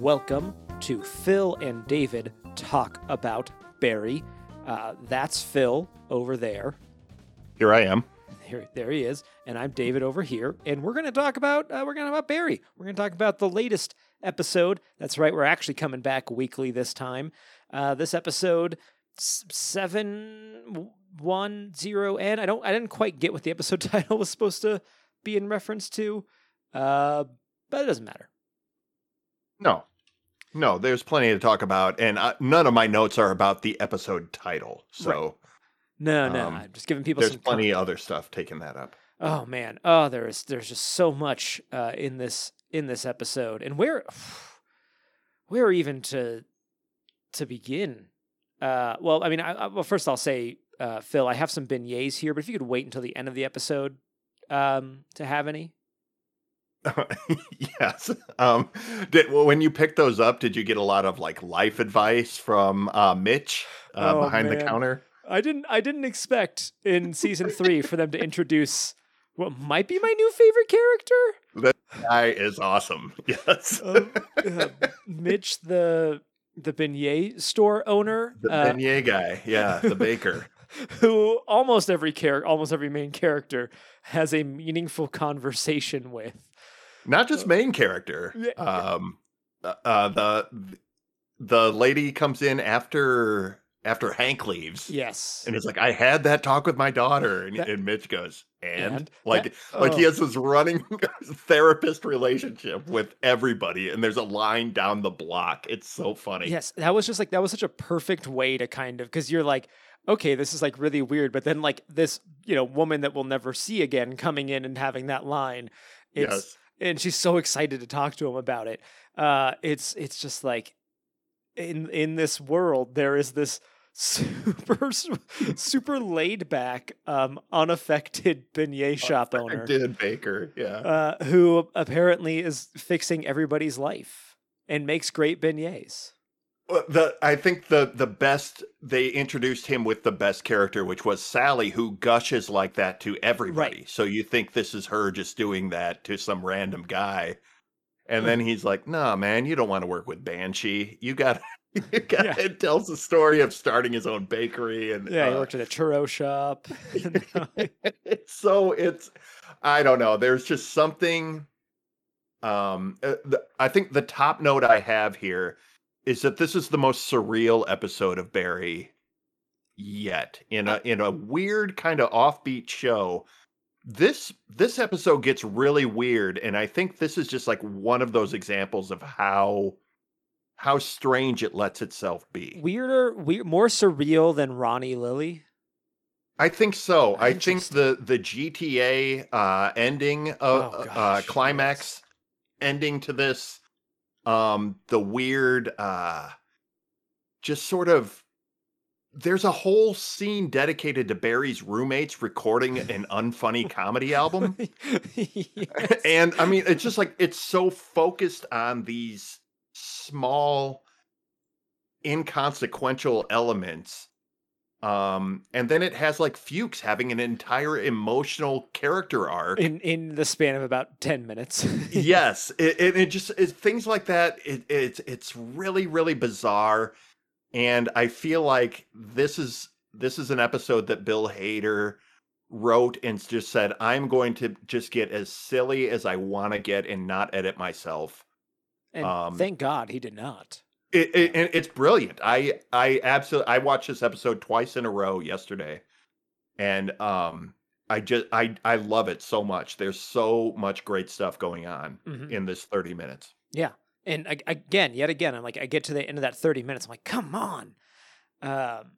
welcome to Phil and David Talk About Barry. Uh, that's Phil over there. Here I am. Here, there he is, and I'm David over here, and we're going to talk about uh, we're going to talk about Barry. We're going to talk about the latest episode. That's right, we're actually coming back weekly this time. Uh, this episode seven one zero N. I don't I didn't quite get what the episode title was supposed to be in reference to, uh, but it doesn't matter. No, no, there's plenty to talk about, and uh, none of my notes are about the episode title. So No, no, Um, I'm just giving people there's some plenty of other stuff taking that up. Oh man. Oh, there's there's just so much uh, in this in this episode, and where where even to to begin? Uh, well, I mean, I, I, well, first I'll say, uh, Phil, I have some beignets here, but if you could wait until the end of the episode um, to have any. yes. Um, did well, when you picked those up, did you get a lot of like life advice from uh, Mitch uh, Oh, behind the counter? I didn't I didn't expect in season three for them to introduce what might be my new favorite character. That guy is awesome. Yes. Um, uh, Mitch, the the beignet store owner, the uh, beignet guy. Yeah, the baker. who almost every character, almost every main character has a meaningful conversation with. Not just main character. Um, uh, uh, the the lady comes in after after Hank leaves. Yes. And it's like, I had that talk with my daughter. And, That- and Mitch goes, and, And? like, That- like he oh. has this running therapist relationship with everybody. And there's a line down the block. It's so funny. Yes, that was just like that was such a perfect way to kind of because you're like, okay, this is like really weird, but then like this, you know, woman that we'll never see again coming in and having that line, it's Yes. And she's so excited to talk to him about it. Uh, it's it's just like in in this world there is this super super laid back, um, unaffected beignet shop owner did Baker. Yeah. uh, who apparently is fixing everybody's life and makes great beignets. The I think the the best they introduced him with the best character, which was Sally, who gushes like that to everybody. So you think this is her just doing that to some random guy, and then he's like, "Nah, man, you don't want to work with Banshee. You got." You got Yeah. it tells the story of starting his own bakery and Yeah, he uh, worked at a churro shop. so it's I don't know. There's just something. Um, uh, I think the top note I have here is that this is the most surreal episode of Barry yet in a in a weird kind of offbeat show. This this episode gets really weird, and I think this is just like one of those examples of how how strange it lets itself be. Weirder, weird, more surreal than Ronnie Lilly. I think so. I think the the GTA uh, ending of Oh, uh, gosh, climax ending to this, um, the weird, uh, just sort of. There's a whole scene dedicated to Barry's roommates recording an unfunny comedy album, Yes. and I mean, it's just like it's so focused on these small, inconsequential elements um and then it has like fuches having an entire emotional character arc in in the span of about ten minutes. yes it, it, it just it, things like that it, it's it's really really bizarre and i feel like this is this is an episode that bill hader wrote and just said i'm going to just get as silly as i want to get and not edit myself and um, thank God he did not. It, it, and it's brilliant. I I absolutely I watched this episode twice in a row yesterday, and um I just I I love it so much. There's so much great stuff going on Mhm. in this 30 minutes. Yeah, and ag- again, yet again, I'm like, I get to the end of that thirty minutes. I'm like, come on. Um,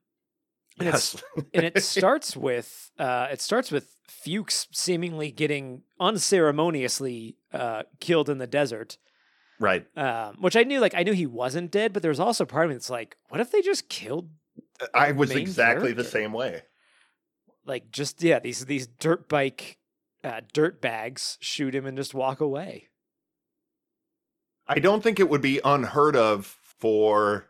and it's Yes, and it starts with uh, it starts with Fuches seemingly getting unceremoniously uh, killed in the desert. Right. Um, which I knew, like I knew he wasn't dead, but there's also part of me that's like, what if they just killed, I was exactly the same way. like, just yeah, these these dirt bike, uh, dirt bags shoot him and just walk away. I don't think it would be unheard of for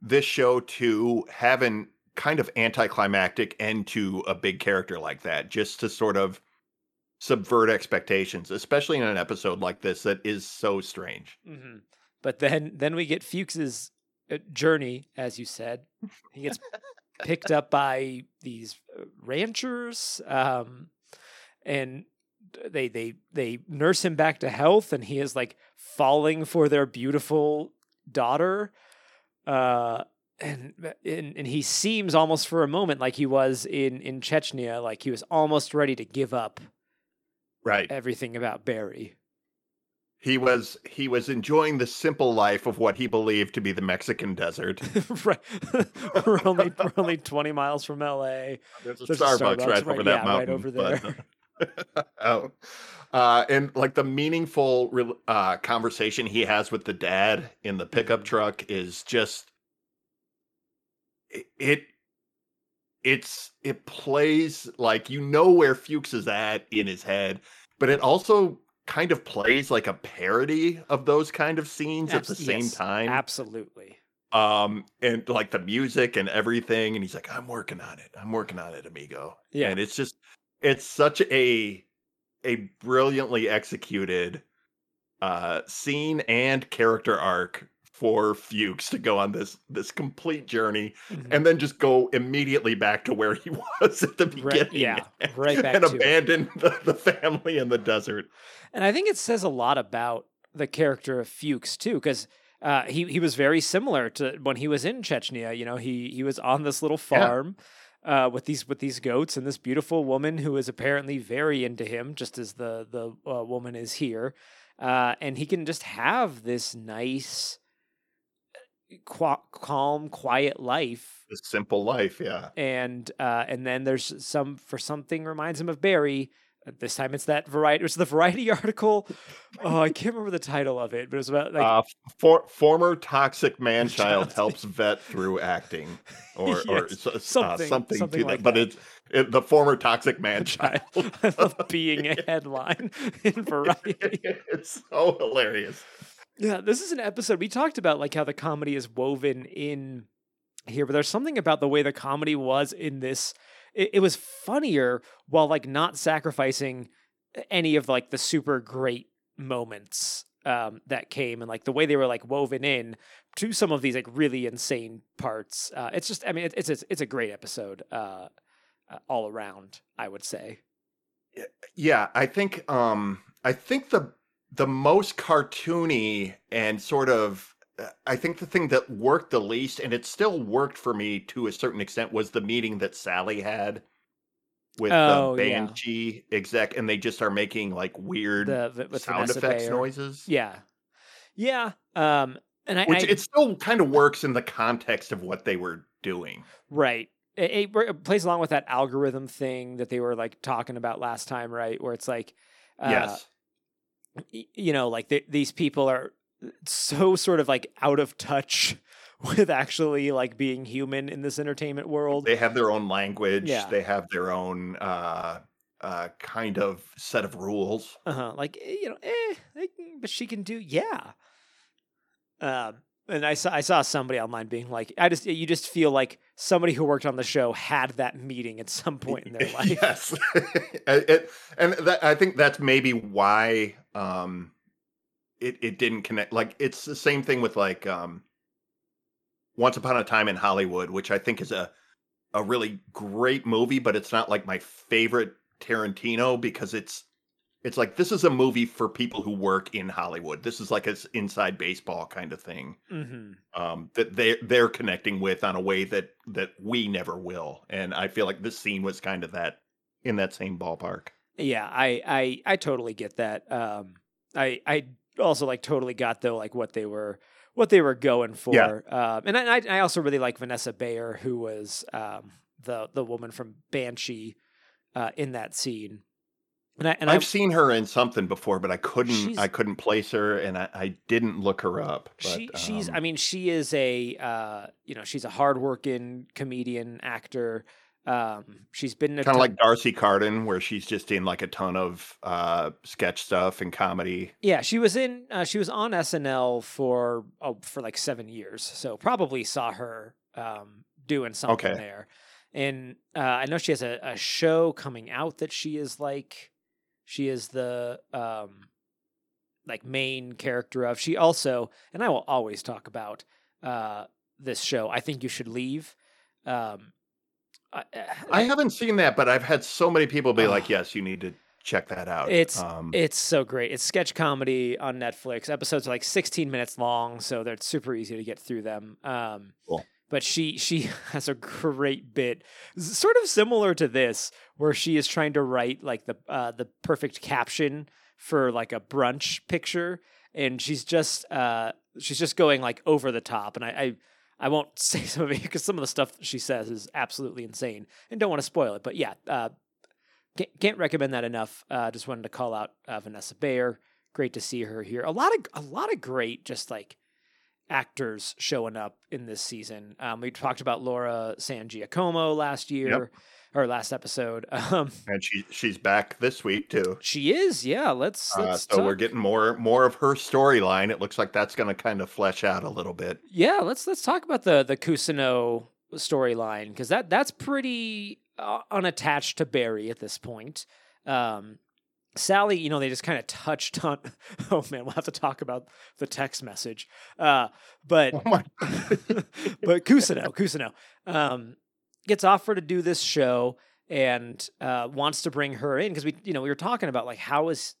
this show to have an kind of anticlimactic end to a big character like that, just to sort of subvert expectations, especially in an episode like this that is so strange. hmm But then then we get Fuches's uh, journey, as you said. He gets picked up by these uh, ranchers, um, and they they they nurse him back to health, and he is like falling for their beautiful daughter. Uh, and, and and he seems almost for a moment like he was in in Chechnya, like he was almost ready to give up right everything about Barry. He was he was enjoying the simple life of what he believed to be the Mexican desert. right, we're only we're only twenty miles from L.A. There's a, There's Starbucks, a Starbucks, right, over that yeah, mountain, right over there. But, oh, uh, and like the meaningful uh, conversation he has with the dad in the pickup truck is just it it's it plays like you know where Fuches is at in his head, but it also kind of plays like a parody of those kind of scenes Abs- at the same yes, time. Absolutely. Um, and like the music and everything, and he's like, "I'm working on it. I'm working on it, amigo." Yeah, and it's just it's such a a brilliantly executed uh scene and character arc for Fuches to go on this this complete journey mm-hmm. and then just go immediately back to where he was at the beginning. Right, yeah, right back and abandon the, the, family in the desert. And I think it says a lot about the character of Fuches too, because uh, he he was very similar to when he was in Chechnya. You know, he he was on this little farm. Yeah. Uh, with these with these goats and this beautiful woman who is apparently very into him, just as the the uh, woman is here, uh, and he can just have this nice, qu- calm, quiet life. A simple life, yeah. And uh, and then there's some for something reminds him of Barry. Uh, this time it's that variety. It's the Variety article. Oh, I can't remember the title of it, but it was about like uh, for, former toxic man child helps vet through acting, or yes, or something, uh, something, something to like that. But it's it, the former toxic man child. I love being a headline in Variety. it's so hilarious. Yeah, this is an episode we talked about like how the comedy is woven in here, but there's something about the way the comedy was in this. It, it was funnier while like not sacrificing any of like the super great moments um, that came and like the way they were like woven in to some of these like really insane parts. Uh, it's just, I mean, it, it's it's it's a great episode uh, uh, all around. I would say. Yeah, I think um, I think the the most cartoony and sort of I think the thing that worked the least, and it still worked for me to a certain extent, was the meeting that Sally had with oh, the Banshee yeah. exec, and they just are making like weird the, sound Vanessa effects Bayer. noises. Yeah, yeah. Um, and I, which I, it still kind of works in the context of what they were doing. Right. It, it, it, plays along with that algorithm thing that they were like talking about last time, right? Where it's like, uh, yes you know, like these people are so sort of like out of touch with actually like being human in this entertainment world. They have their own language. Yeah. They have their own uh uh kind of set of rules. Uh-huh. Like eh, you know, eh, but she can do yeah. Um and I saw I saw somebody online being like, I just you just feel like somebody who worked on the show had that meeting at some point in their life. yes, it, and that, I think that's maybe why um, it it didn't connect. Like it's the same thing with like um, Once Upon a Time in Hollywood, which I think is a a really great movie, but it's not like my favorite Tarantino because it's it's like this is a movie for people who work in Hollywood. This is like an inside baseball kind of thing mm-hmm. um, that they they're connecting with on a way that that we never will. And I feel like this scene was kind of that in that same ballpark. Yeah, I I I totally get that. Um, I I also like totally got though like what they were what they were going for. Yeah. Um, and I I also really like Vanessa Bayer who was um, the the woman from Banshee uh, in that scene. And, I, and I've I, seen her in something before, but I couldn't I couldn't place her, and I, I didn't look her up. But, she she's um, I mean she is a uh, you know she's a hardworking comedian actor. Um, she's been kind of like D'Arcy Carden, where she's just in like a ton of uh, sketch stuff and comedy. Yeah, she was in. Uh, she was on SNL for oh, for like seven years, so probably saw her um, doing something okay. there. And uh, I know she has a, a show coming out that she is like she is the um like main character of. She also, and I will always talk about uh, this show. I think you should leave. Um, I, I haven't seen that, but I've had so many people be like, Oh. "Yes, you need to check that out." It's um, it's so great. It's sketch comedy on Netflix. Episodes are like 16 minutes long, so they're super easy to get through them. Um, Cool. But she she has a great bit, sort of similar to this, where she is trying to write like the uh, the perfect caption for like a brunch picture, and she's just uh, she's just going like over the top. And I I, I won't say some of it because some of the stuff she says is absolutely insane, and don't want to spoil it. But yeah, uh, can't, can't recommend that enough. Uh, just wanted to call out uh, Vanessa Bayer. Great to see her here. A lot of a lot of great just like actors showing up in this season. Um, we talked about Laura San Giacomo last year or last episode. Um, and she she's back this week too. she is, yeah. Let's, Uh, let's so we're getting more more of her storyline. It looks like that's going to kind of flesh out a little bit. yeah. Let's let's talk about the the Cousineau storyline because that that's pretty uh, unattached to Barry at this point. Um, Sally, you know, they just kind of touched on. Oh man, we'll have to talk about the text message. Uh, but Oh but Cousineau, Cousineau, um, gets offered to do this show and uh, wants to bring her in because we, you know, we were talking about like how is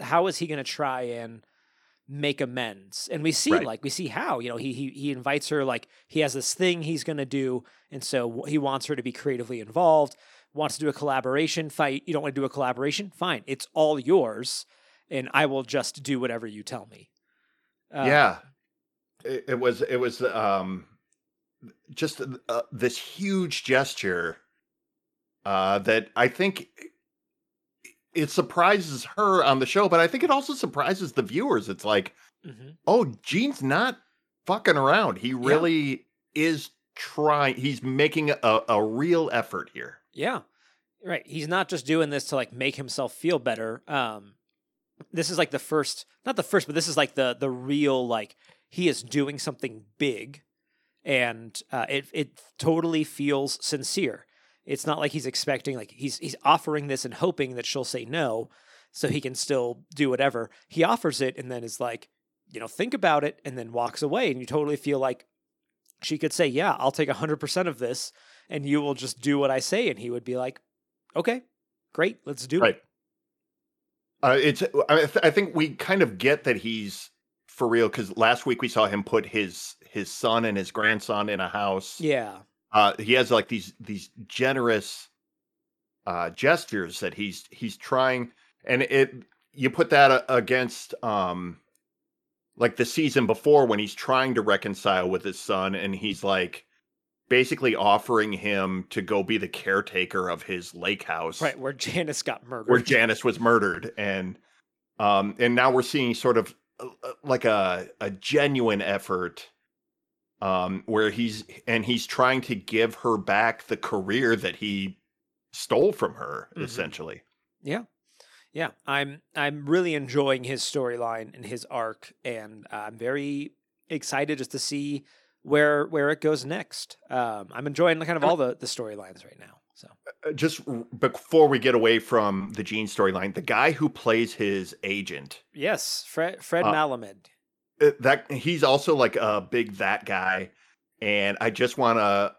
how is he going to try and make amends? And we see Right. like we see how you know he he he invites her like he has this thing he's going to do, and so he wants her to be creatively involved. Wants to do a collaboration fight. You don't want to do a collaboration? Fine, it's all yours, and I will just do whatever you tell me. Uh, yeah, it, it was it was um just uh, this huge gesture uh that I think it surprises her on the show, but I think it also surprises the viewers. It's like, mhm. oh, Gene's not fucking around. He really is trying. He's making a, a real effort here. Yeah. Right. He's not just doing this to like make himself feel better. Um this is like the first not the first, but this is like the the real like he is doing something big and uh it it totally feels sincere. It's not like he's expecting like he's he's offering this and hoping that she'll say no so he can still do whatever. He offers it and then is like, you know, think about it and then walks away and you totally feel like she could say, "Yeah, I'll take 100% of this." and you will just do what I say. And he would be like, okay, great, let's do Right. it. Uh, it's. I, th- I think we kind of get that he's for real because last week we saw him put his his son and his grandson in a house. Yeah. Uh, he has like these these generous uh, gestures that he's he's trying, and it you put that against um like the season before when he's trying to reconcile with his son, and he's like basically offering him to go be the caretaker of his lake house Right. Where Janice got murdered. where Janice was murdered, and um, and now we're seeing sort of uh, uh, like a a genuine effort, um, where he's and he's trying to give her back the career that he stole from her, Mhm. essentially. Yeah. Yeah. I'm I'm really enjoying his storyline and his arc, and I'm very excited just to see where where it goes next. Um, I'm enjoying kind of all the the storylines right now. So Uh, Just before we get away from the Gene storyline, the guy who plays his agent, yes, Fred Fred Uh, Melamed. Uh, that he's also like a big that guy, and I just want to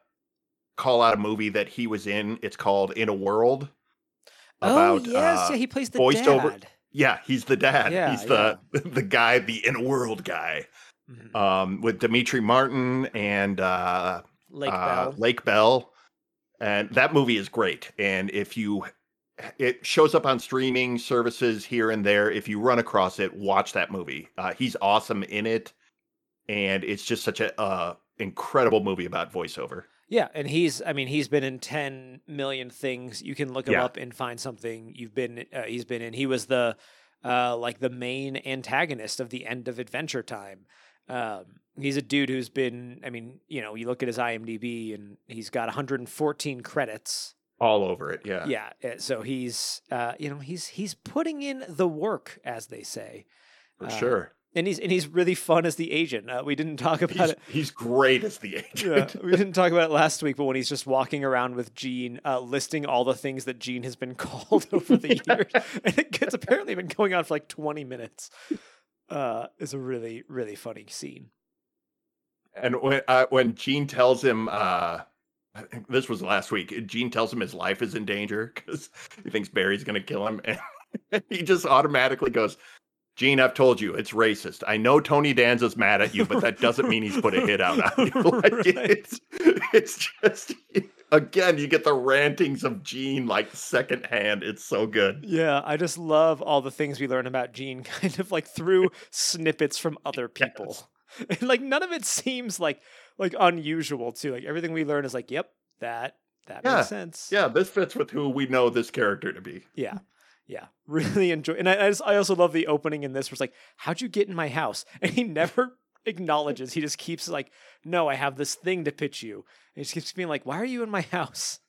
call out a movie that he was in. It's called In a World. about, oh about, yes, uh, yeah, he plays the voiced dad. over- Yeah, he's the dad. Yeah, he's the the guy, the in a world guy. Mhm. Um, with Demetri Martin and uh, Lake uh, Bell. Lake Bell, and that movie is great. And if you, it shows up on streaming services here and there. If you run across it, watch that movie. Uh, he's awesome in it, and it's just such a uh, incredible movie about voiceover. Yeah, and he's I mean he's been in 10 million things. You can look him Yeah. up and find something you've been uh, he's been in. He was the uh like the main antagonist of the end of Adventure Time. Um he's a dude who's been I mean, you know, you look at his IMDb and he's got 114 credits. All over it, yeah. Yeah, uh, so he's uh you know, he's he's putting in the work as they say. for Uh, sure. And he's and he's really fun as the agent. Uh, we didn't talk about He's, it. he's great as the Yeah, agent. we didn't talk about it last week, but when he's just walking around with Gene, uh, listing all the things that Gene has been called over the years, and it gets apparently been going on for like twenty minutes. uh, is a really really funny scene. And when uh, when Gene tells him, uh, this was last week. Gene tells him his life is in danger because he thinks Barry's going to kill him, and he just automatically goes, "Gene, I've told you it's racist. I know Tony Danza's mad at you, but that doesn't mean he's put a hit out on you. Like, Right. it's it's just again, you get the rantings of Gene like secondhand. It's so good. Yeah, I just love all the things we learn about Gene, kind of like through snippets from other people. Yes. And like none of it seems like like unusual too. Like everything we learn is like, yep, that that Yeah, makes sense. Yeah, this fits with who we know this character to be. Yeah. Yeah. Really enjoy and I I, just, I also love the opening in this where it's like, How'd you get in my house? And he never acknowledges. He just keeps like, No, I have this thing to pitch you. And he just keeps being like, Why are you in my house?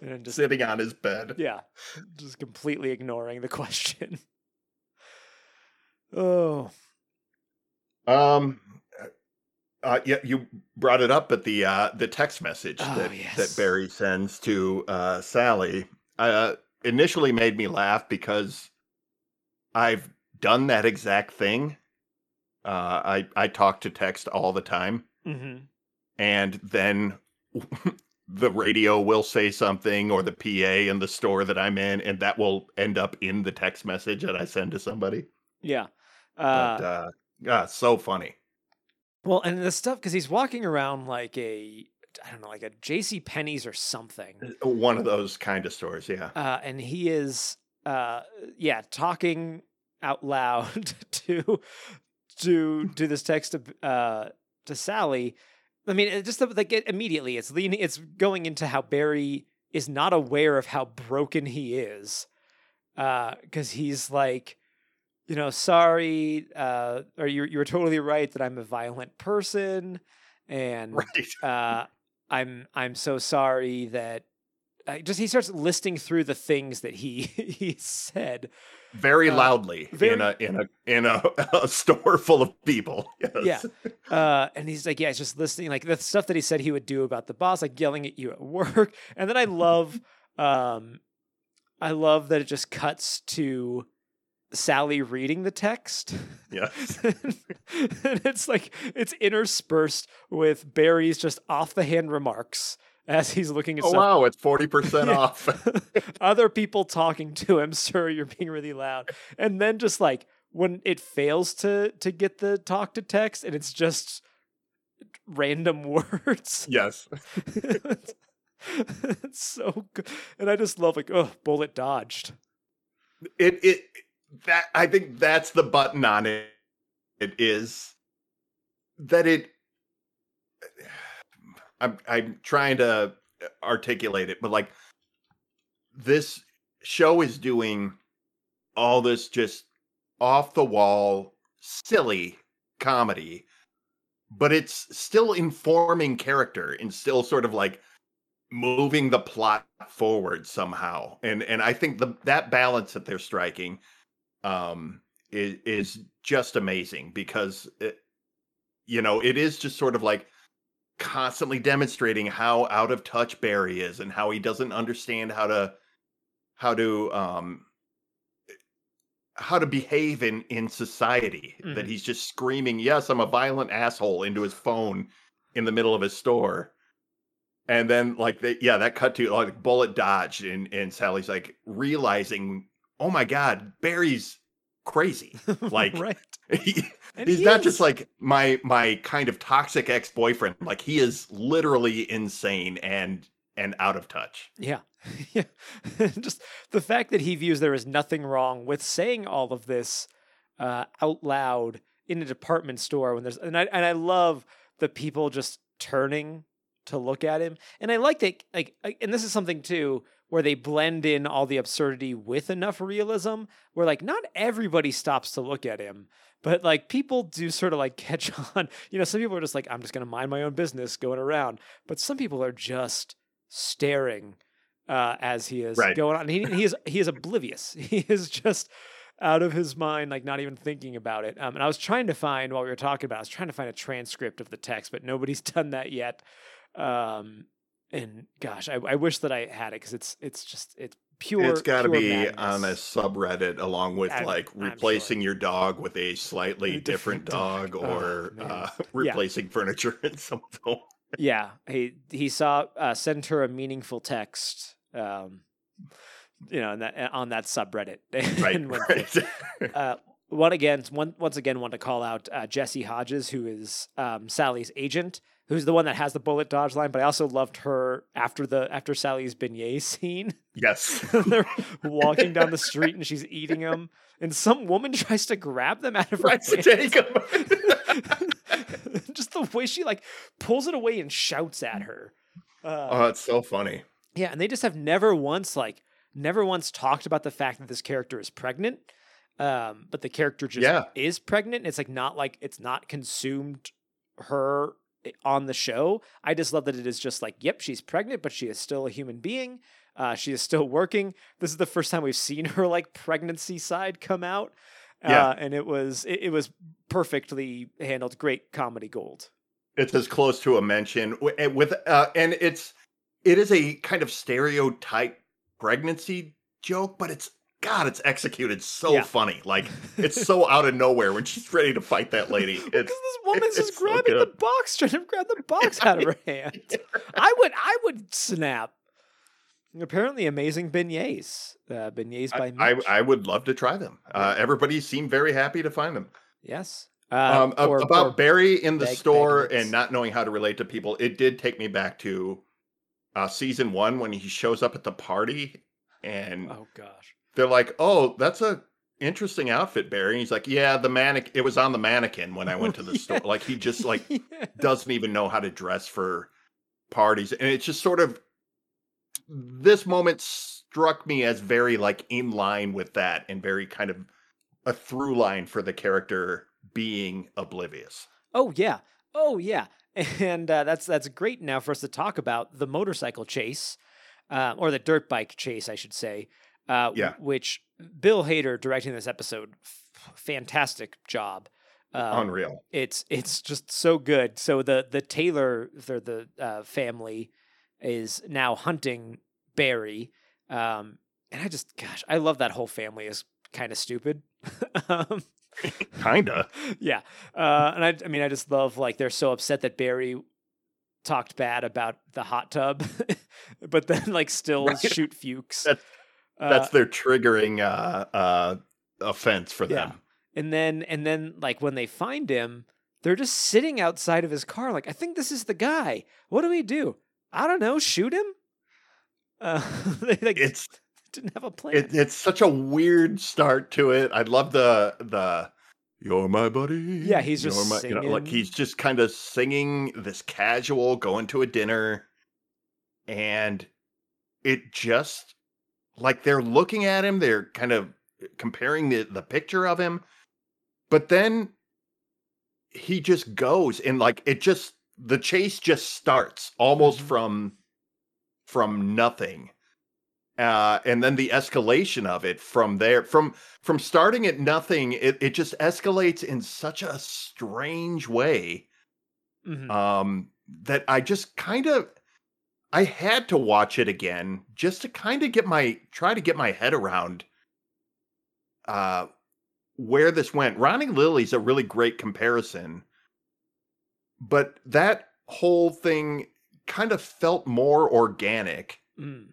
And just Sitting on his bed. yeah. Just completely ignoring the question. oh. Um, uh, yeah, you brought it up, but the uh, the text message Oh, that yes. that Barry sends to uh, Sally uh, initially made me laugh because I've done that exact thing. Uh, I I talk to text all the time, hmm and then the radio will say something or the PA in the store that I'm in, and that will end up in the text message that I send to somebody. Yeah. But Uh, uh, yeah, so funny. well, and the stuff because he's walking around like a I don't know, like a J.C. Penney's or something. One of those kind of stores, yeah. uh, and he is uh yeah talking out loud to to to this text to uh to Sally. I mean, it just like it, immediately it's leaning it's going into how Barry is not aware of how broken he is. Uh cuz he's like you know, sorry, uh or you you were totally right that I'm a violent person and Right. uh, I'm I'm so sorry that I just he starts listing through the things that he he said. Very Uh, loudly very- in a in a in a, a store full of people. Yes. Yeah. Uh, and he's like, yeah, it's just listening like the stuff that he said he would do about the boss, like yelling at you at work. And then I love, um, I love that it just cuts to Sally reading the text. Yes. and it's like it's interspersed with Barry's just off the hand remarks as he's looking at Oh stuff wow, it's forty percent Yeah. off. other people talking to him sir you're being really loud and then just like when it fails to to get the talk to text and it's just random words yes. it's, it's so good and i just love like oh bullet dodged It it that I think that's the button on it. It is that it. I'm I'm trying to uh, articulate it, but like this show is doing all this just off the wall, silly comedy, but it's still informing character and still sort of like moving the plot forward somehow. And and I think the that balance that they're striking um is is just amazing because it, you know, it is just sort of like constantly demonstrating how out of touch Barry is and how he doesn't understand how to how to um how to behave in in society that Mhm. he's just screaming yes i'm a violent asshole into his phone in the middle of his store and then like they yeah that cut to like bullet dodged and and sally's like realizing oh my god barry's crazy Like, right he, he's he not just like my my kind of toxic ex-boyfriend like he is literally insane and and out of touch Yeah. yeah. Just the fact that he views there is nothing wrong with saying all of this uh, out loud in a department store when there's and I and I love the people just turning to look at him. And I like that like and this is something too where they blend in all the absurdity with enough realism where like not everybody stops to look at him but like people do sort of like catch on you know some people are just like i'm just going to mind my own business going around but some people are just staring uh, as he is Right. going on. He, he is he is oblivious. He is just out of his mind, like not even thinking about it. Um, and I was trying to find while we were talking about, it, I was trying to find a transcript of the text, but nobody's done that yet. Um, and gosh, I, I wish that I had it because it's it's just it's pure. it's got to be madness. on a subreddit along with I'm- like I'm sure. replacing your dog with a slightly A different different, dog, dog. Oh, or man. uh, replacing furniture in someone's home. Yeah, he he saw uh, sent her a meaningful text. Um, you know, that, on that subreddit. Right. and went for it. right. uh, one again, one once again, want to call out uh, Jessy Hodges, who is um, Sally's agent, who's the one that has the bullet dodge line. But I also loved her after the after Sally's beignet scene. yes. They're walking down the street and she's eating them, and some woman tries to grab them out of her Right to hand. take 'em. Just the way she like pulls it away and shouts at her. Uh, oh, it's so funny. yeah, and they just have never once like never once talked about the fact that this character is pregnant. Um, but the character just Yeah. is pregnant. It's like not like it's not consumed her on the show. I just love that it is just like, yep, she's pregnant, but she is still a human being. Uh, she is still working. This is the first time we've seen her like pregnancy side come out. Yeah. Uh, and it was it, it was perfectly handled. Great comedy gold. It's as close to a mention with uh, and it's it is a kind of stereotype pregnancy joke, but it's God, it's executed so Yeah. funny. Like it's so out of nowhere when she's ready to fight that lady. Because this woman's just it's so grabbing the box, trying to grab the box out of her hand. I would, I would snap. Apparently, amazing beignets. Uh, beignets by I, Mitch. I would love to try them. Uh, everybody seemed very happy to find them. yes. Uh, Um, or- about or- Barry in the bag- store and not knowing how to relate to people, it did take me back to uh, season one when he shows up at the party and oh gosh. They're like, "Oh, that's a interesting outfit, Barry." And he's like, "Yeah, the mannequin. It was on the mannequin when I went to the Yeah. store." Like he just like Yeah. doesn't even know how to dress for parties, and it's just sort of this moment struck me as very like in line with that, and very kind of a through line for the character being oblivious. Oh yeah. Oh yeah. And uh, that's that's great now for us to talk about the motorcycle chase, uh, or the dirt bike chase, I should say. Uh, Yeah. Which Bill Hader directing this episode, f- fantastic job. Um, Unreal. it's it's just so good. So the the Taylor the the uh, family is now hunting Barry, um, and I just gosh, I love that whole family is kind of stupid. um, Kinda. yeah, uh, and I I mean I just love like they're so upset that Barry talked bad about the hot tub, but then like still Right. shoot Fuches. That's- That's their triggering uh, uh, offense for Yeah. them. And then and then like when they find him, they're just sitting outside of his car. Like, I think this is the guy. What do we do? I don't know. Shoot him? Uh, they like It's didn't have a plan. it, it's such a weird start to it. I love the the you're my buddy. Yeah, he's just my-" you know, like he's just kind of singing this casual going to a dinner, and it just like they're looking at him. They're kind of comparing the the picture of him, but then he just goes and like it just the chase just starts almost Mhm. from from nothing uh and then the escalation of it from there from from starting at nothing it, it just escalates in such a strange way Mhm. um that i just kind of i had to watch it again just to kind of get my try to get my head around uh where this went ronnie lily's a really great comparison but that whole thing kind of felt more organic Mm.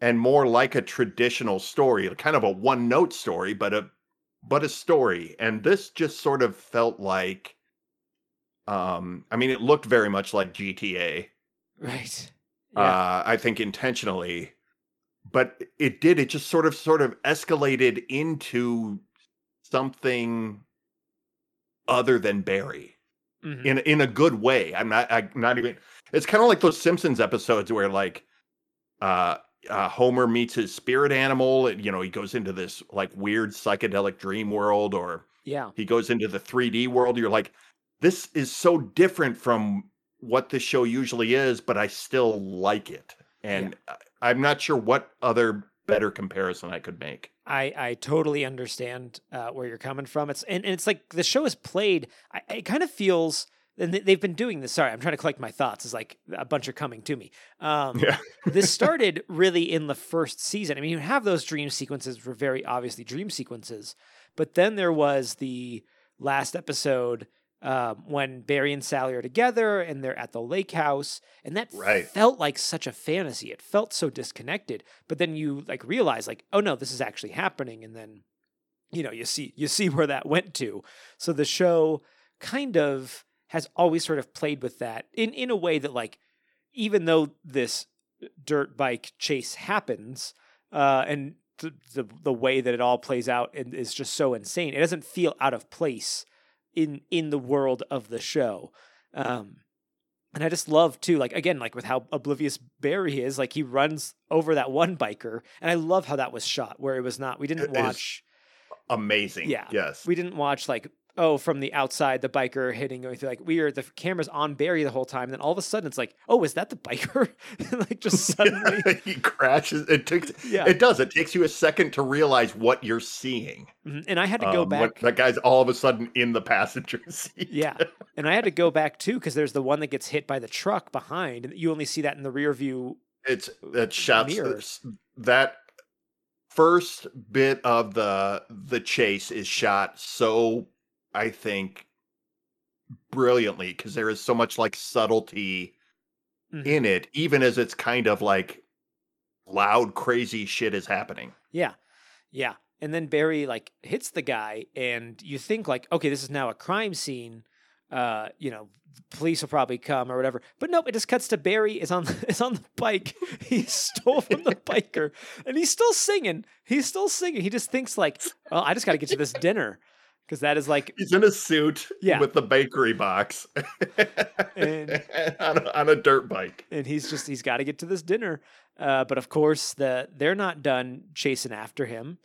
and more like a traditional story, kind of a one note story, but a but a story. And this just sort of felt like um I mean it looked very much like GTA. Right. Yeah. Uh I think intentionally. But it did it just sort of sort of escalated into something other than Barry Mhm. in in a good way. I'm not I'm not even it's kind of like those Simpsons episodes where like uh uh Homer meets his spirit animal and you know he goes into this like weird psychedelic dream world or yeah. he goes into the 3D world you're like this is so different from what this show usually is but I still like it. And I I'm not sure what other better comparison I could make. I, I totally understand uh, where you're coming from. It's and, and it's like the show is played. I, it kind of feels and they- they've been doing this. Sorry, I'm trying to collect my thoughts. It's like a bunch are coming to me. Um, Yeah. this started really in the first season. I mean, you have those dream sequences were very obviously dream sequences, but then there was the last episode um, when Barry and Sally are together and they're at the lake house, and that Right. felt like such a fantasy. It felt so disconnected. But then you like realize like, oh no, this is actually happening, and then you know you see you see where that went to. So the show kind of has always sort of played with that in in a way that like even though this dirt bike chase happens uh, and the, the the way that it all plays out is just so insane it doesn't feel out of place in in the world of the show um and i just love too like again like with how oblivious barry is like he runs over that one biker and i love how that was shot where it was not we didn't It watch Amazing. Yeah. Yes. we didn't watch like oh from the outside the biker hitting going through like we are the camera's on barry the whole time and then all of a sudden it's like oh is that the biker like just suddenly he crashes. It takes. yeah It does. It takes you a second to realize what you're seeing. Mhm. and i had to go Um, back when that guy's all of a sudden in the passenger seat. yeah and i had to go back too because there's the one that gets hit by the truck behind and you only see that in the rear view It's that shots that first bit of the the chase is shot so I think brilliantly because there is so much like subtlety Mhm. in it, even as it's kind of like loud, crazy shit is happening. Yeah. Yeah. And then Barry like hits the guy and you think like, okay, this is now a crime scene. Uh, you know, police will probably come or whatever. But nope, it just cuts to Barry is on is on the bike. He stole from the biker and he's still singing. He's still singing. He just thinks like, well, I just got to get to this dinner. Because that is like He's in a suit Yeah. with the bakery box And- on, a, on a dirt bike. and he's just he's got to get to this dinner. Uh, but of course, the they're not done chasing after him,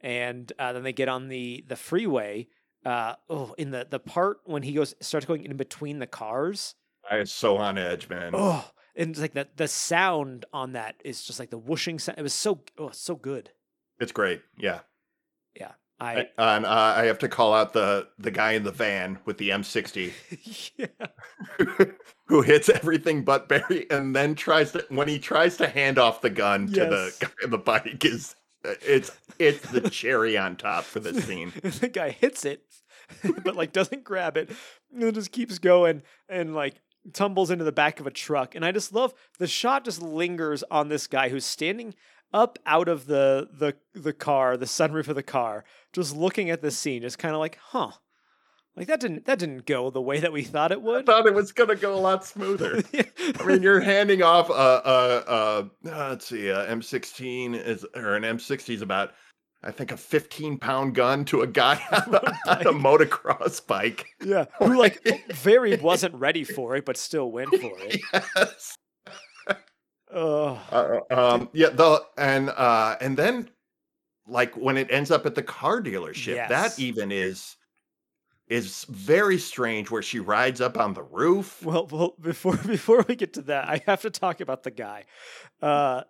and uh, then they get on the the freeway. Uh, oh, in the the part when he goes starts going in between the cars. i am so on edge, man. Oh, and it's like the the sound on that is just like the whooshing sound. It was so oh so good. It's great. Yeah. I I, and uh, I have to call out the the guy in the van with the M60 yeah who hits everything but Barry, and then tries to when he tries to hand off the gun to the guy in the bike is it's it's the cherry on top for this scene. the guy hits it, but like doesn't grab it, and then just keeps going and like tumbles into the back of a truck. And I just love the shot just lingers on this guy who's standing up out of the the the car, the sunroof of the car, just looking at this scene, just kind of like, huh. Like that didn't that didn't go the way that we thought it would. I thought it was gonna go a lot smoother. I mean, you're handing off a, a, a uh, let's see, a M16 is or an M60 is about, I think, a 15 pound gun to a guy on a, on a motocross bike. yeah, who like very wasn't ready for it, but still went for it. yes. Oh, Uh, um, yeah. The and uh, and then like when it ends up at the car dealership, Yes. that even is is very strange. Where she rides up on the roof, Well, well, before before we get to that, I have to talk about the guy, uh,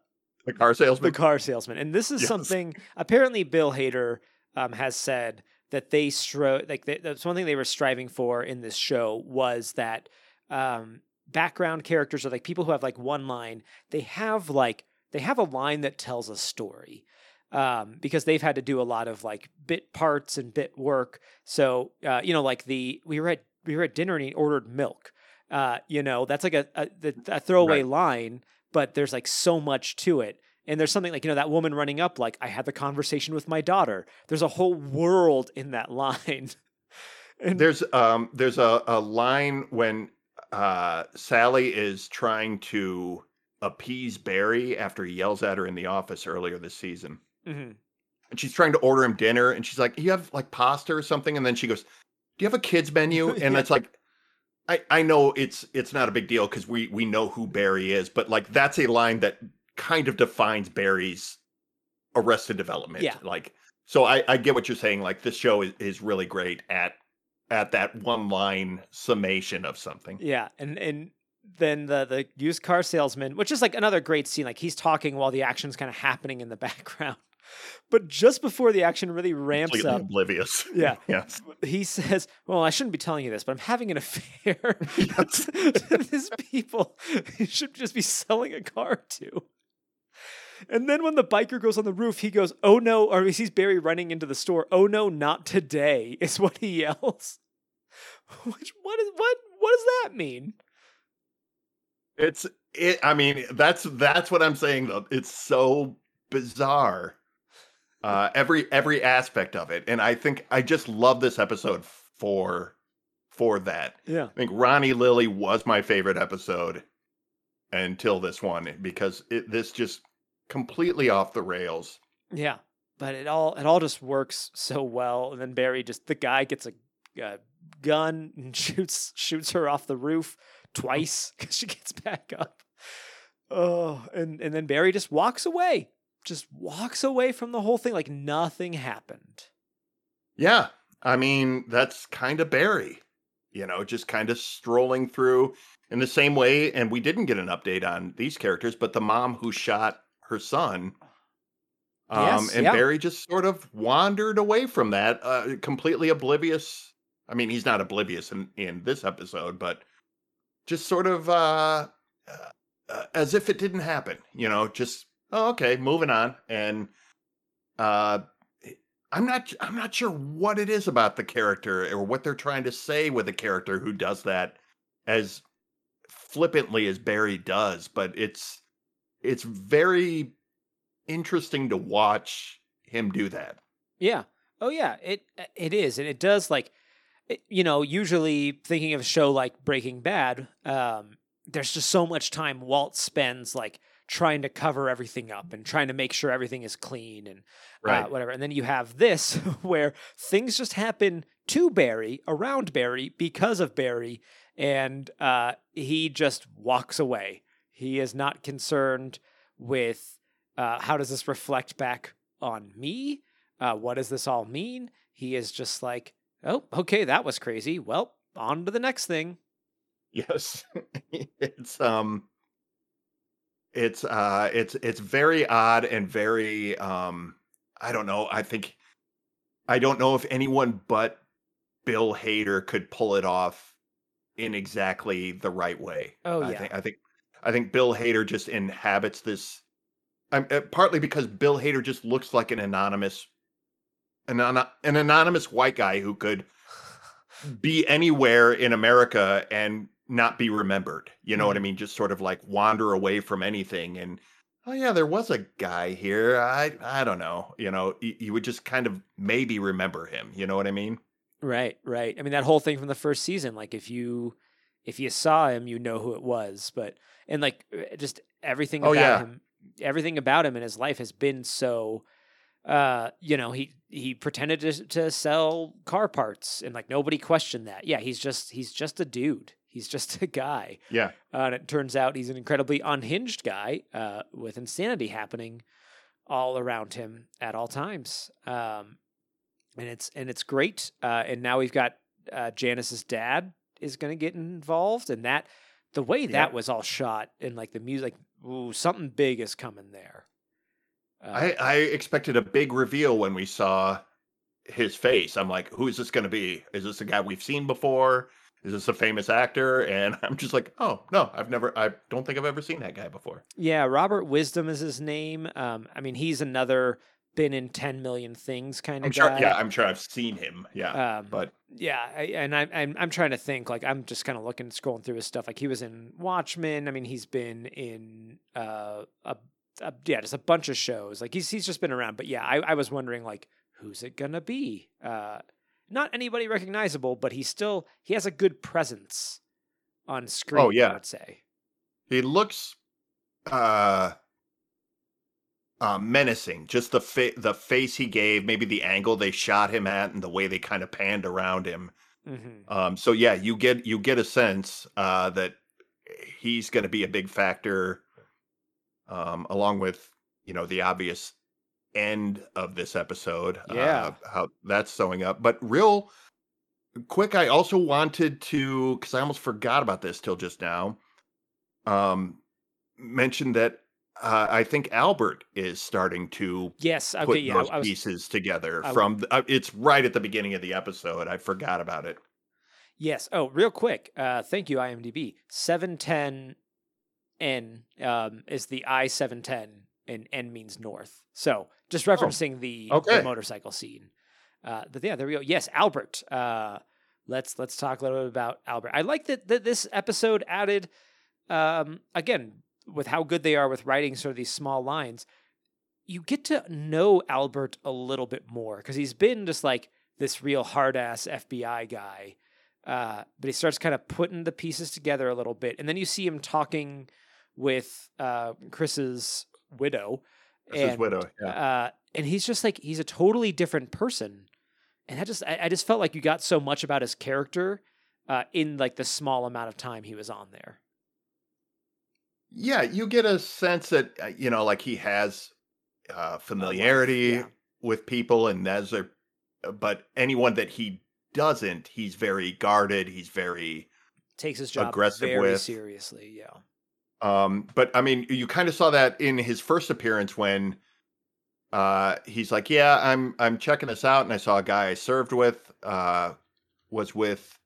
the car salesman. the car salesman, and this is Yes. something apparently Bill Hader um, has said that they stro like they, that's one thing they were striving for in this show was that um, background characters or like people who have like one line, they have like they have a line that tells a story. Um, because they've had to do a lot of like bit parts and bit work. So uh, you know, like the we were at we were at dinner and he ordered milk. Uh, you know, that's like a a, a throwaway Right. line, but there's like so much to it. And there's something like you know that woman running up like I had the conversation with my daughter. There's a whole world in that line. and There's um there's a, a line when uh Sally is trying to appease Barry after he yells at her in the office earlier this season. Mhm. And she's trying to order him dinner and she's like, You have like pasta or something? And then she goes, Do you have a kids menu? And it's like I, I know it's it's not a big deal because we we know who Barry is, but like that's a line that kind of defines Barry's arrested development. Yeah. Like so I, I get what you're saying. Like this show is, is really great at at that one line summation of something. Yeah, and and then the the used car salesman, which is like another great scene. Like he's talking while the action's kind of happening in the background. But just before the action really ramps Completely up, oblivious. yeah, yes. he says, "Well, I shouldn't be telling you this, but I'm having an affair." Yes. These people he should just be selling a car to. And then when the biker goes on the roof, he goes, "Oh no!" Or he sees Barry running into the store. "Oh no, not today!" Is what he yells. Which what is what? What does that mean? It's it. I mean, that's that's what I'm saying. Though it's so bizarre. Uh, every every aspect of it, and I think I just love this episode for for that. Yeah, I think Ronny Lily was my favorite episode until this one because it this just completely off the rails. yeah. But it all it all just works so well. And then Barry just the guy gets a, a gun and shoots shoots her off the roof twice because she gets back up. Oh, and and then Barry just walks away, just walks away from the whole thing like nothing happened. Yeah, I mean that's kind of Barry, you know, just kind of strolling through in the same way. And we didn't get an update on these characters, but the mom who shot her son. Um, Yes, and yeah. Barry just sort of wandered away from that, uh, completely oblivious. I mean, he's not oblivious in, in this episode, but just sort of uh, uh, uh, as if it didn't happen, you know, just, oh, okay, moving on. And uh, I'm not I'm not sure what it is about the character or what they're trying to say with a character who does that as flippantly as Barry does, but it's it's very interesting to watch him do that. Yeah. Oh yeah. It it is, and it does like, you know, usually thinking of a show like Breaking Bad, um, there's just so much time Walt spends like trying to cover everything up and trying to make sure everything is clean and uh, whatever. And then you have this where things just happen to Barry, around Barry, because of Barry, and uh, he just walks away. He is not concerned with uh, how does this reflect back on me? Uh, what does this all mean? He is just like, oh, okay, that was crazy. Well, on to the next thing. Yes. it's um it's uh it's it's very odd and very um I don't know. I think I don't know if anyone but Bill Hader could pull it off in exactly the right way. Oh, I yeah. think I think I think Bill Hader just inhabits this um, uh, partly because Bill Hader just looks like an anonymous an, an, an anonymous white guy who could be anywhere in America and not be remembered. You know what I mean? Just sort of like wander away from anything and oh yeah, there was a guy here. I I don't know. You know, you, you would just kind of maybe remember him. You know what I mean? Right, right. I mean that whole thing from the first season, like if you if you saw him, you know who it was. But and like uh, just everything Oh, about yeah. him, everything about him in his life has been so. Uh, you know, he he pretended to to sell car parts, and like nobody questioned that. Yeah, he's just he's just a dude. He's just a guy. Yeah. Uh, and it turns out he's an incredibly unhinged guy uh, with insanity happening all around him at all times. Um, and it's and it's great. Uh, and now we've got uh, Janice's dad is going to get involved, and that the way that Yeah. was all shot and like the music, like, ooh, something big is coming there. Uh, I I expected a big reveal when we saw his face. I'm like, who is this going to be? Is this a guy we've seen before? Is this a famous actor? And I'm just like, oh no, I've never. I don't think I've ever seen that guy before. yeah, Robert Wisdom is his name. Um, I mean, he's another been in ten million things kind I'm of sure. guy. Yeah, I'm sure I've seen him. Yeah, Um, but yeah, I, and I'm, I'm I'm trying to think. Like I'm just kind of looking, scrolling through his stuff. Like he was in Watchmen. I mean, he's been in uh a, a yeah, just a bunch of shows. Like he's he's just been around. But yeah, I, I was wondering like who's it gonna be? Uh, not anybody recognizable, but he still he has a good presence on screen. Oh, yeah. I would say. he looks uh uh menacing just the fa- the face he gave maybe the angle they shot him at and the way they kind of panned around him hmm um so yeah you get you get a sense uh that he's going to be a big factor um along with you know the obvious end of this episode Yeah. uh, how that's sewing up but real quick i also wanted to because i almost forgot about this till just now um mention that uh, I think Albert is starting to Yes. Okay. put Yeah. those was. pieces together I from. The, uh, it's right at the beginning of the episode. I forgot about it. Yes. Oh, real quick. Uh, thank you, IMDb. Seven ten N um, is the I seven ten, and N means north. So just referencing the, the Oh, okay. motorcycle scene. Uh, but yeah, there we go. Yes, Albert. Uh, let's let's talk a little bit about Albert. I like that, that this episode added, um, again, with how good they are with writing sort of these small lines. You get to know Albert a little bit more because he's been just like this real hard ass FBI guy. Uh, but he starts kind of putting the pieces together a little bit, and then you see him talking with uh, Chris's widow, This is and, widow. Yeah. uh, and he's just like he's a totally different person, and I just I, I just felt like you got so much about his character uh, in like the small amount of time he was on there. Yeah, you get a sense that uh, you know, like he has uh, familiarity yeah. with people, and as a, but anyone that he doesn't, he's very guarded. He's very, Takes his job Aggressive very with- seriously. Yeah. Um. But I mean, you kind of saw that in his first appearance when, uh, he's like, "Yeah, I'm I'm checking this out," and I saw a guy I served with, uh, was with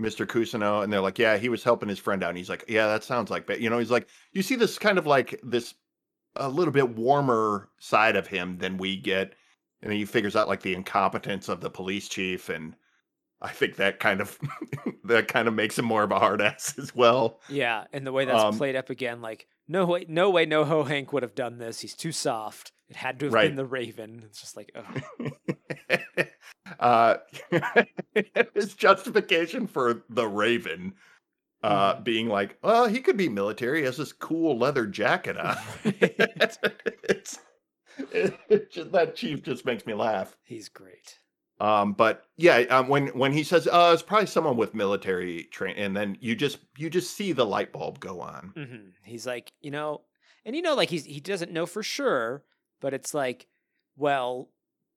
Mr. Cousineau, and they're like, "Yeah, he was helping his friend out." And he's like, "Yeah, that sounds like," but you know, he's like, you see this kind of like this a little bit warmer side of him than we get, and then he figures out like the incompetence of the police chief, and I think that kind of that kind of makes him more of a hard ass as well. Yeah, and the way that's Um, played up again, like no way, no way, NoHo Hank would have done this. He's too soft. It had to have Right. been the Raven. It's just like, oh. uh, his justification for the Raven uh, Mhm. being like, well, he could be military. He has this cool leather jacket on. it's, it, it just, that chief just makes me laugh. he's great. Um, but yeah, um, when when he says, "Uh, it's probably someone with military train," and then you just you just see the light bulb go on. hmm He's like, you know, and you know, like he's he doesn't know for sure, but it's like, well,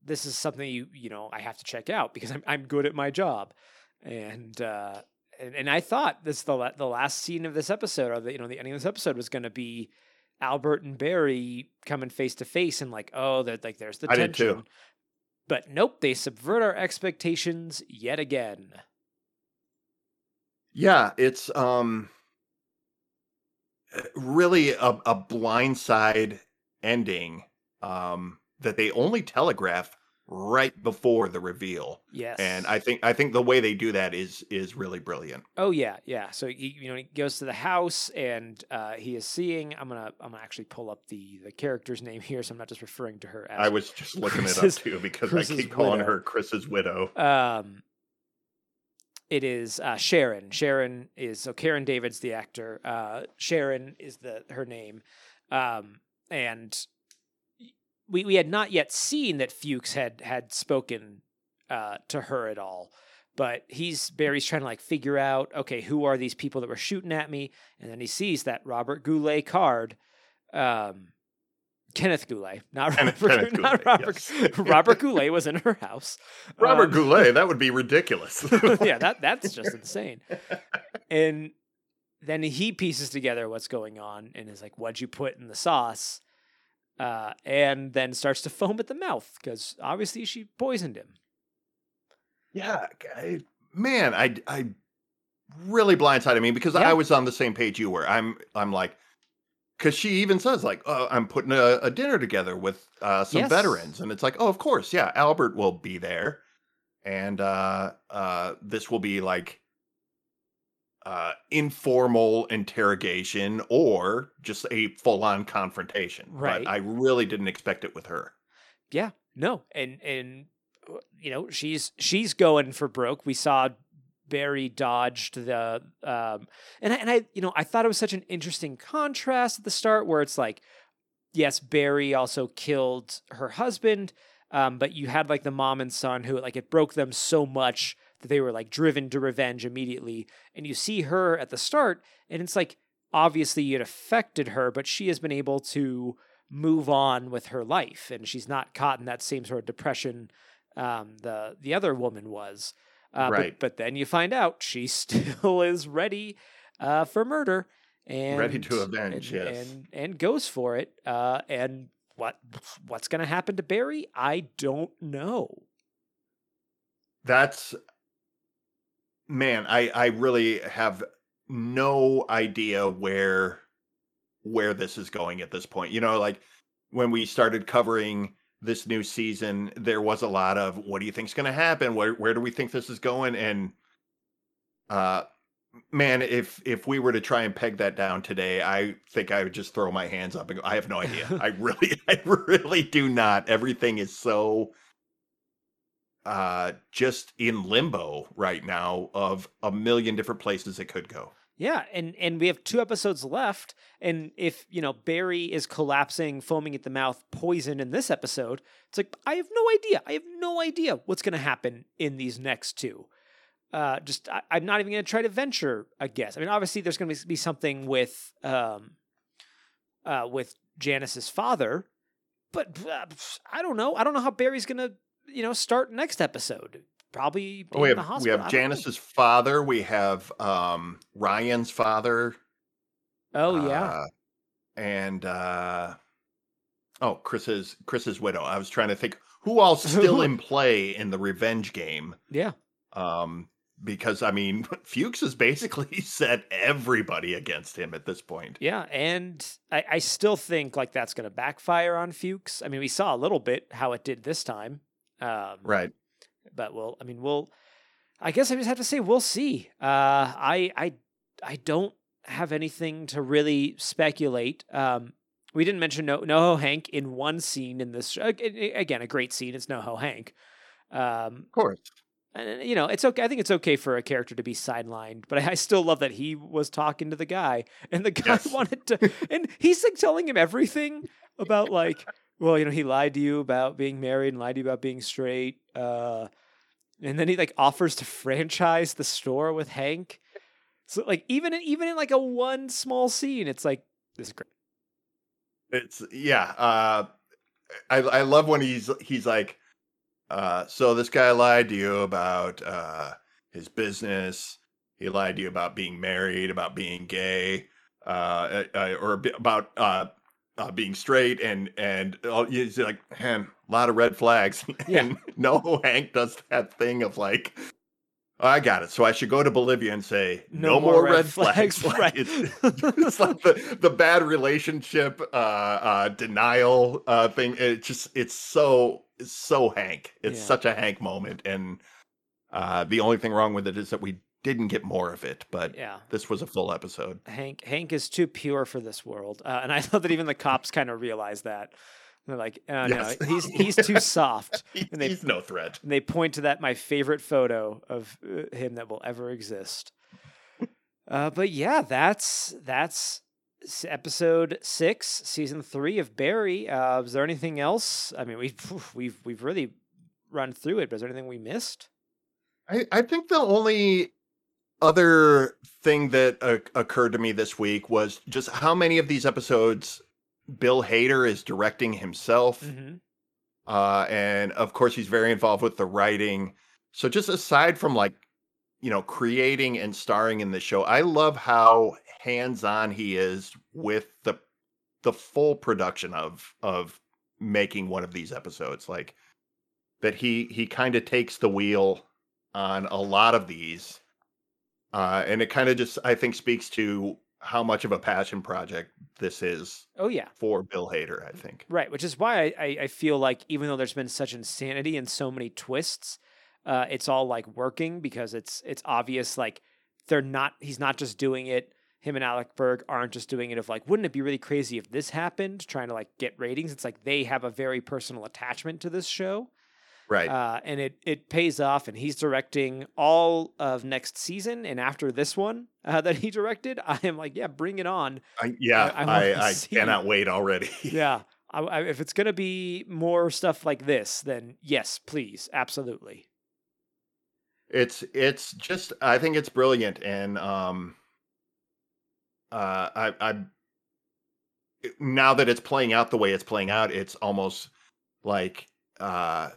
this is something you you know I have to check out because I'm I'm good at my job, and uh, and, and I thought this the the last scene of this episode or the you know the ending of this episode was going to be Albert and Barry coming face to face and like, oh, that like there's the I did tension. But nope, they subvert our expectations yet again. Yeah, it's um really a, a blindside ending um that they only telegraph right before the reveal. Yes, And I think I think the way they do that is is really brilliant. Oh yeah, yeah. So he, you know, he goes to the house and uh, he is seeing. I'm gonna, I'm gonna actually pull up the the character's name here, so I'm not just referring to her as. I was just looking it up too because Chris's I keep calling widow. her Chris's widow. Um, it is uh, Sharon. Sharon is so Karen David's the actor. Uh, Sharon is the her name, um, and we we had not yet seen that Fuches had had spoken uh, to her at all. But he's Barry's trying to like figure out okay who are these people that were shooting at me, and then he sees that Robert Goulet card. Um, Kenneth Goulet, not Robert. Kenneth not Goulet, Robert. yes. Robert Goulet was in her house. Robert Um, Goulet, that would be ridiculous. yeah, that that's just insane. And then he pieces together what's going on and is like, "What'd you put in the sauce?" Uh, and then starts to foam at the mouth because obviously she poisoned him. Yeah, I, man, I I really blindsided me because Yeah. I was on the same page you were. I'm I'm like, because she even says like, oh, I'm putting a, a dinner together with uh, some Yes. veterans, and it's like, oh, of course, yeah, Albert will be there, and uh, uh, this will be like uh, informal interrogation or just a full on confrontation. Right. But I really didn't expect it with her. Yeah, no, and and uh, you know she's she's going for broke. We saw Barry dodged the um, and I, and I you know I thought it was such an interesting contrast at the start where it's like, yes, Barry also killed her husband, um, but you had like the mom and son who like it broke them so much that they were like driven to revenge immediately, and you see her at the start, and it's like obviously it affected her, but she has been able to move on with her life and she's not caught in that same sort of depression um, the the other woman was uh, but- Right. but, then you find out she still is ready uh, for murder and Ready to avenge, and, yes. and and goes for it. Uh, and what what's going to happen to Barry? I don't know. That's man, I I really have no idea where where this is going at this point. You know, like when we started covering this new season, there was a lot of what do you think's going to happen? Where where do we think this is going? And uh man, if if we were to try and peg that down today, I think I would just throw my hands up and go, I have no idea. I really I really do not. Everything is so uh just in limbo right now of a million different places it could go. Yeah, and and we have two episodes left, and if you know Barry is collapsing, foaming at the mouth, poison in this episode, it's like I have no idea. I have no idea what's going to happen in these next two. Uh, just I, I'm not even going to try to venture a guess. I mean, obviously there's going to be something with um, uh, with Janice's father, but uh, I don't know. I don't know how Barry's going to you know start next episode. Probably Oh, we have we have don't know. Janice's father, we have um Ryan's father. Oh yeah. uh, and uh oh, Chris's Chris's widow. I was trying to think who all still in play in the revenge game. yeah. Um because I mean Fuches has basically set everybody against him at this point. Yeah, and I, I still think like that's going to backfire on Fuches. I mean, we saw a little bit how it did this time, um, Right. but we'll. I mean, we'll. I guess I just have to say we'll see. Uh, I I I don't have anything to really speculate. Um, we didn't mention no NoHo Hank in one scene in this. ag- ag- Again, a great scene. It's NoHo Hank. Um, Of course. and you know, it's okay. I think it's okay for a character to be sidelined, but I, I still love that he was talking to the guy, and the guy Yes. wanted to, and he's like telling him everything about like, well, you know, he lied to you about being married and lied to you about being straight, uh, and then he like offers to franchise the store with Hank. So like even in, even in like a one small scene, it's like this is great. It's yeah. Uh, I I love when he's he's like, uh, so this guy lied to you about uh his business. He lied to you about being married, about being gay, uh, uh or about uh, uh being straight, and and all- he's like, man, a lot of red flags. Yeah. and no, Hank does that thing of like. "Oh, I got it. So I should go to Bolivia and say no, more, red, flags. Like, right. it's, it's like the, the bad relationship uh, uh, denial uh, thing. It just it's so it's so Hank. It's Yeah. such a Hank moment, and uh, the only thing wrong with it is that we didn't get more of it. But yeah. this was a full episode. Hank Hank is too pure for this world, uh, and I love that even the cops kind of realize that. They're like, uh, Yes. no, he's he's too soft, He- And they- he's no threat. and they point to that my favorite photo of uh, him that will ever exist. Uh, but yeah, that's that's episode six, season three of Barry. Uh, is there anything else? I mean, we we've we've really run through it, but is there anything we missed? I, I think the only other thing that uh, occurred to me this week was just how many of these episodes Bill Hader is directing himself. Mm-hmm. uh, and of course he's very involved with the writing. So just aside from like, you know, creating and starring in the show, I love how hands-on he is with the the full production of of making one of these episodes. Like that he he kind of takes the wheel on a lot of these, uh, and it kind of just I think speaks to how much of a passion project this is Oh yeah, for Bill Hader. I think. Right, which is why I, I, feel like even though there's been such insanity and so many twists, uh, it's all like working because it's it's obvious like they're not he's not just doing it. Him and Alec Berg aren't just doing it of like, wouldn't it be really crazy if this happened? Trying to like get ratings. It's like they have a very personal attachment to this show. Right. Uh, and it it pays off. And he's directing all of next season. And after this one uh, that he directed, I am like, yeah, bring it on. I, yeah, I I, wanna I, cannot wait already. yeah. I, I, if it's gonna be more stuff like this, then yes, please, absolutely. it's it's just I think it's brilliant, and um, uh, I I now that it's playing out the way it's playing out, it's almost like uh,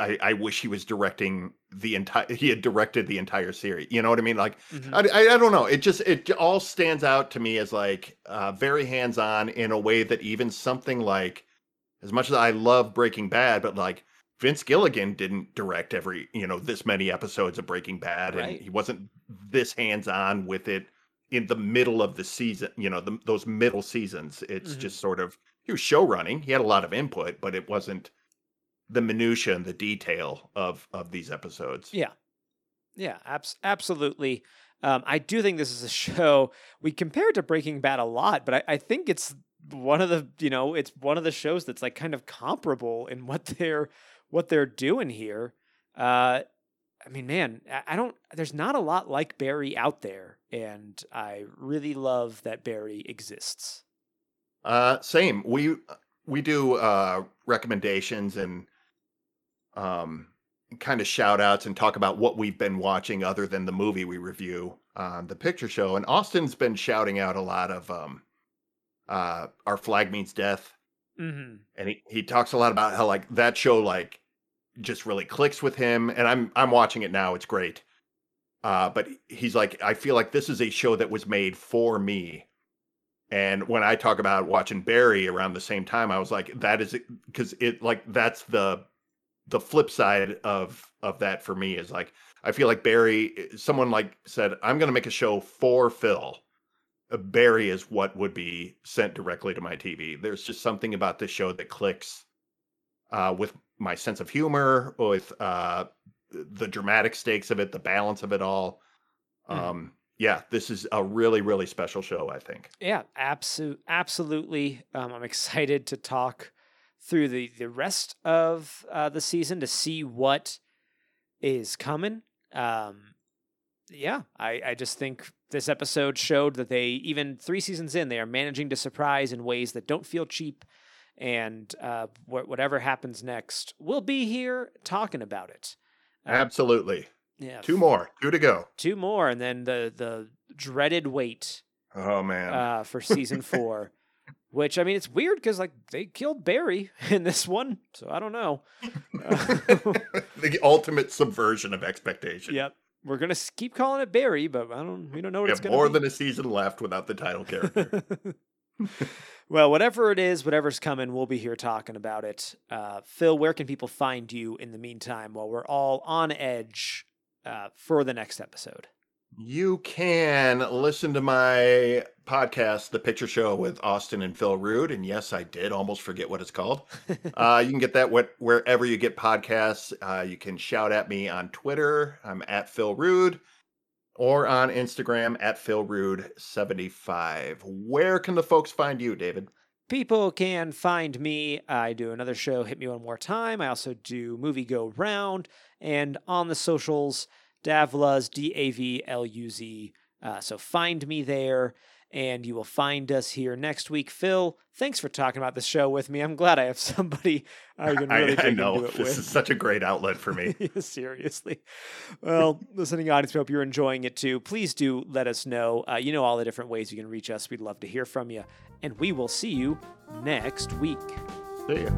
I, I wish he was directing the entire he had directed the entire series you know what i mean like Mhm. I, I, I don't know it just it all stands out to me as like uh, very hands-on in a way that even something like as much as i love breaking bad but like vince gilligan didn't direct every you know this many episodes of breaking bad and he wasn't this hands-on with it in the middle of the season you know the, those middle seasons it's Mhm. just sort of he was show running he had a lot of input but it wasn't the minutia and the detail of of these episodes Yeah. Yeah, abs- absolutely. Um, I do think this is a show we compare it to Breaking Bad a lot, but I, I think it's one of the you know it's one of the shows that's like kind of comparable in what they're what they're doing here. Uh, I mean, man, I- don't. There's not a lot like Barry out there, and I really love that Barry exists. Uh, same. We we do uh recommendations and um kind of shout outs and talk about what we've been watching other than the movie we review on the picture show. And Austin's been shouting out a lot of um uh our flag means death. Mm-hmm. And he, he talks a lot about how like that show like just really clicks with him. And I'm I'm watching it now, it's great. Uh but he's like, I feel like this is a show that was made for me. And when I talk about watching Barry around the same time, I was like, that is because it like that's the the flip side of of that for me is like I feel like Barry someone like said, I'm gonna make a show for Phil. Uh, Barry is what would be sent directly to my TV. There's just something about this show that clicks uh, with my sense of humor, with uh, the dramatic stakes of it, the balance of it all. Mhm. Um, yeah, this is a really, really special show. I think. Yeah, absolutely, absolutely. Um, I'm excited to talk through the the rest of uh, the season to see what is coming. Um, yeah, I I just think this episode showed that they even three seasons in they are managing to surprise in ways that don't feel cheap. And uh, wh- whatever happens next, we'll be here talking about it. Uh, Absolutely. Yeah, Two more, two to go. two more, and then the the dreaded wait Oh man, uh, for season four. Which I mean, it's weird because like they killed Barry in this one, so I don't know. The ultimate subversion of expectation. yep, we're gonna keep calling it Barry, but I don't. We don't know what We it's have gonna more be. than a season left without the title character. well, whatever it is, whatever's coming, we'll be here talking about it. Uh, Phil, where can people find you in the meantime while we're all on edge uh, for the next episode? You can listen to my podcast, The Picture Show with Austin and Phil Rude. And yes, I did almost forget what it's called. uh, you can get that what, wherever you get podcasts. Uh, you can shout at me on Twitter. I'm at Phil Rude or on Instagram at Phil Rude75. Where can the folks find you, David? People can find me. I do another show, Hit Me One More Time. I also do Movie Go Round. And on the socials, Davluz, D A V L U Z. Uh, so find me there, and you will find us here next week. Phil, thanks for talking about the show with me. I'm glad I have somebody I can really I, I know it this with. is such a great outlet for me. Seriously. Well, listening audience, we hope you're enjoying it too. Please do let us know. Uh, you know all the different ways you can reach us. We'd love to hear from you. And we will see you next week. See ya.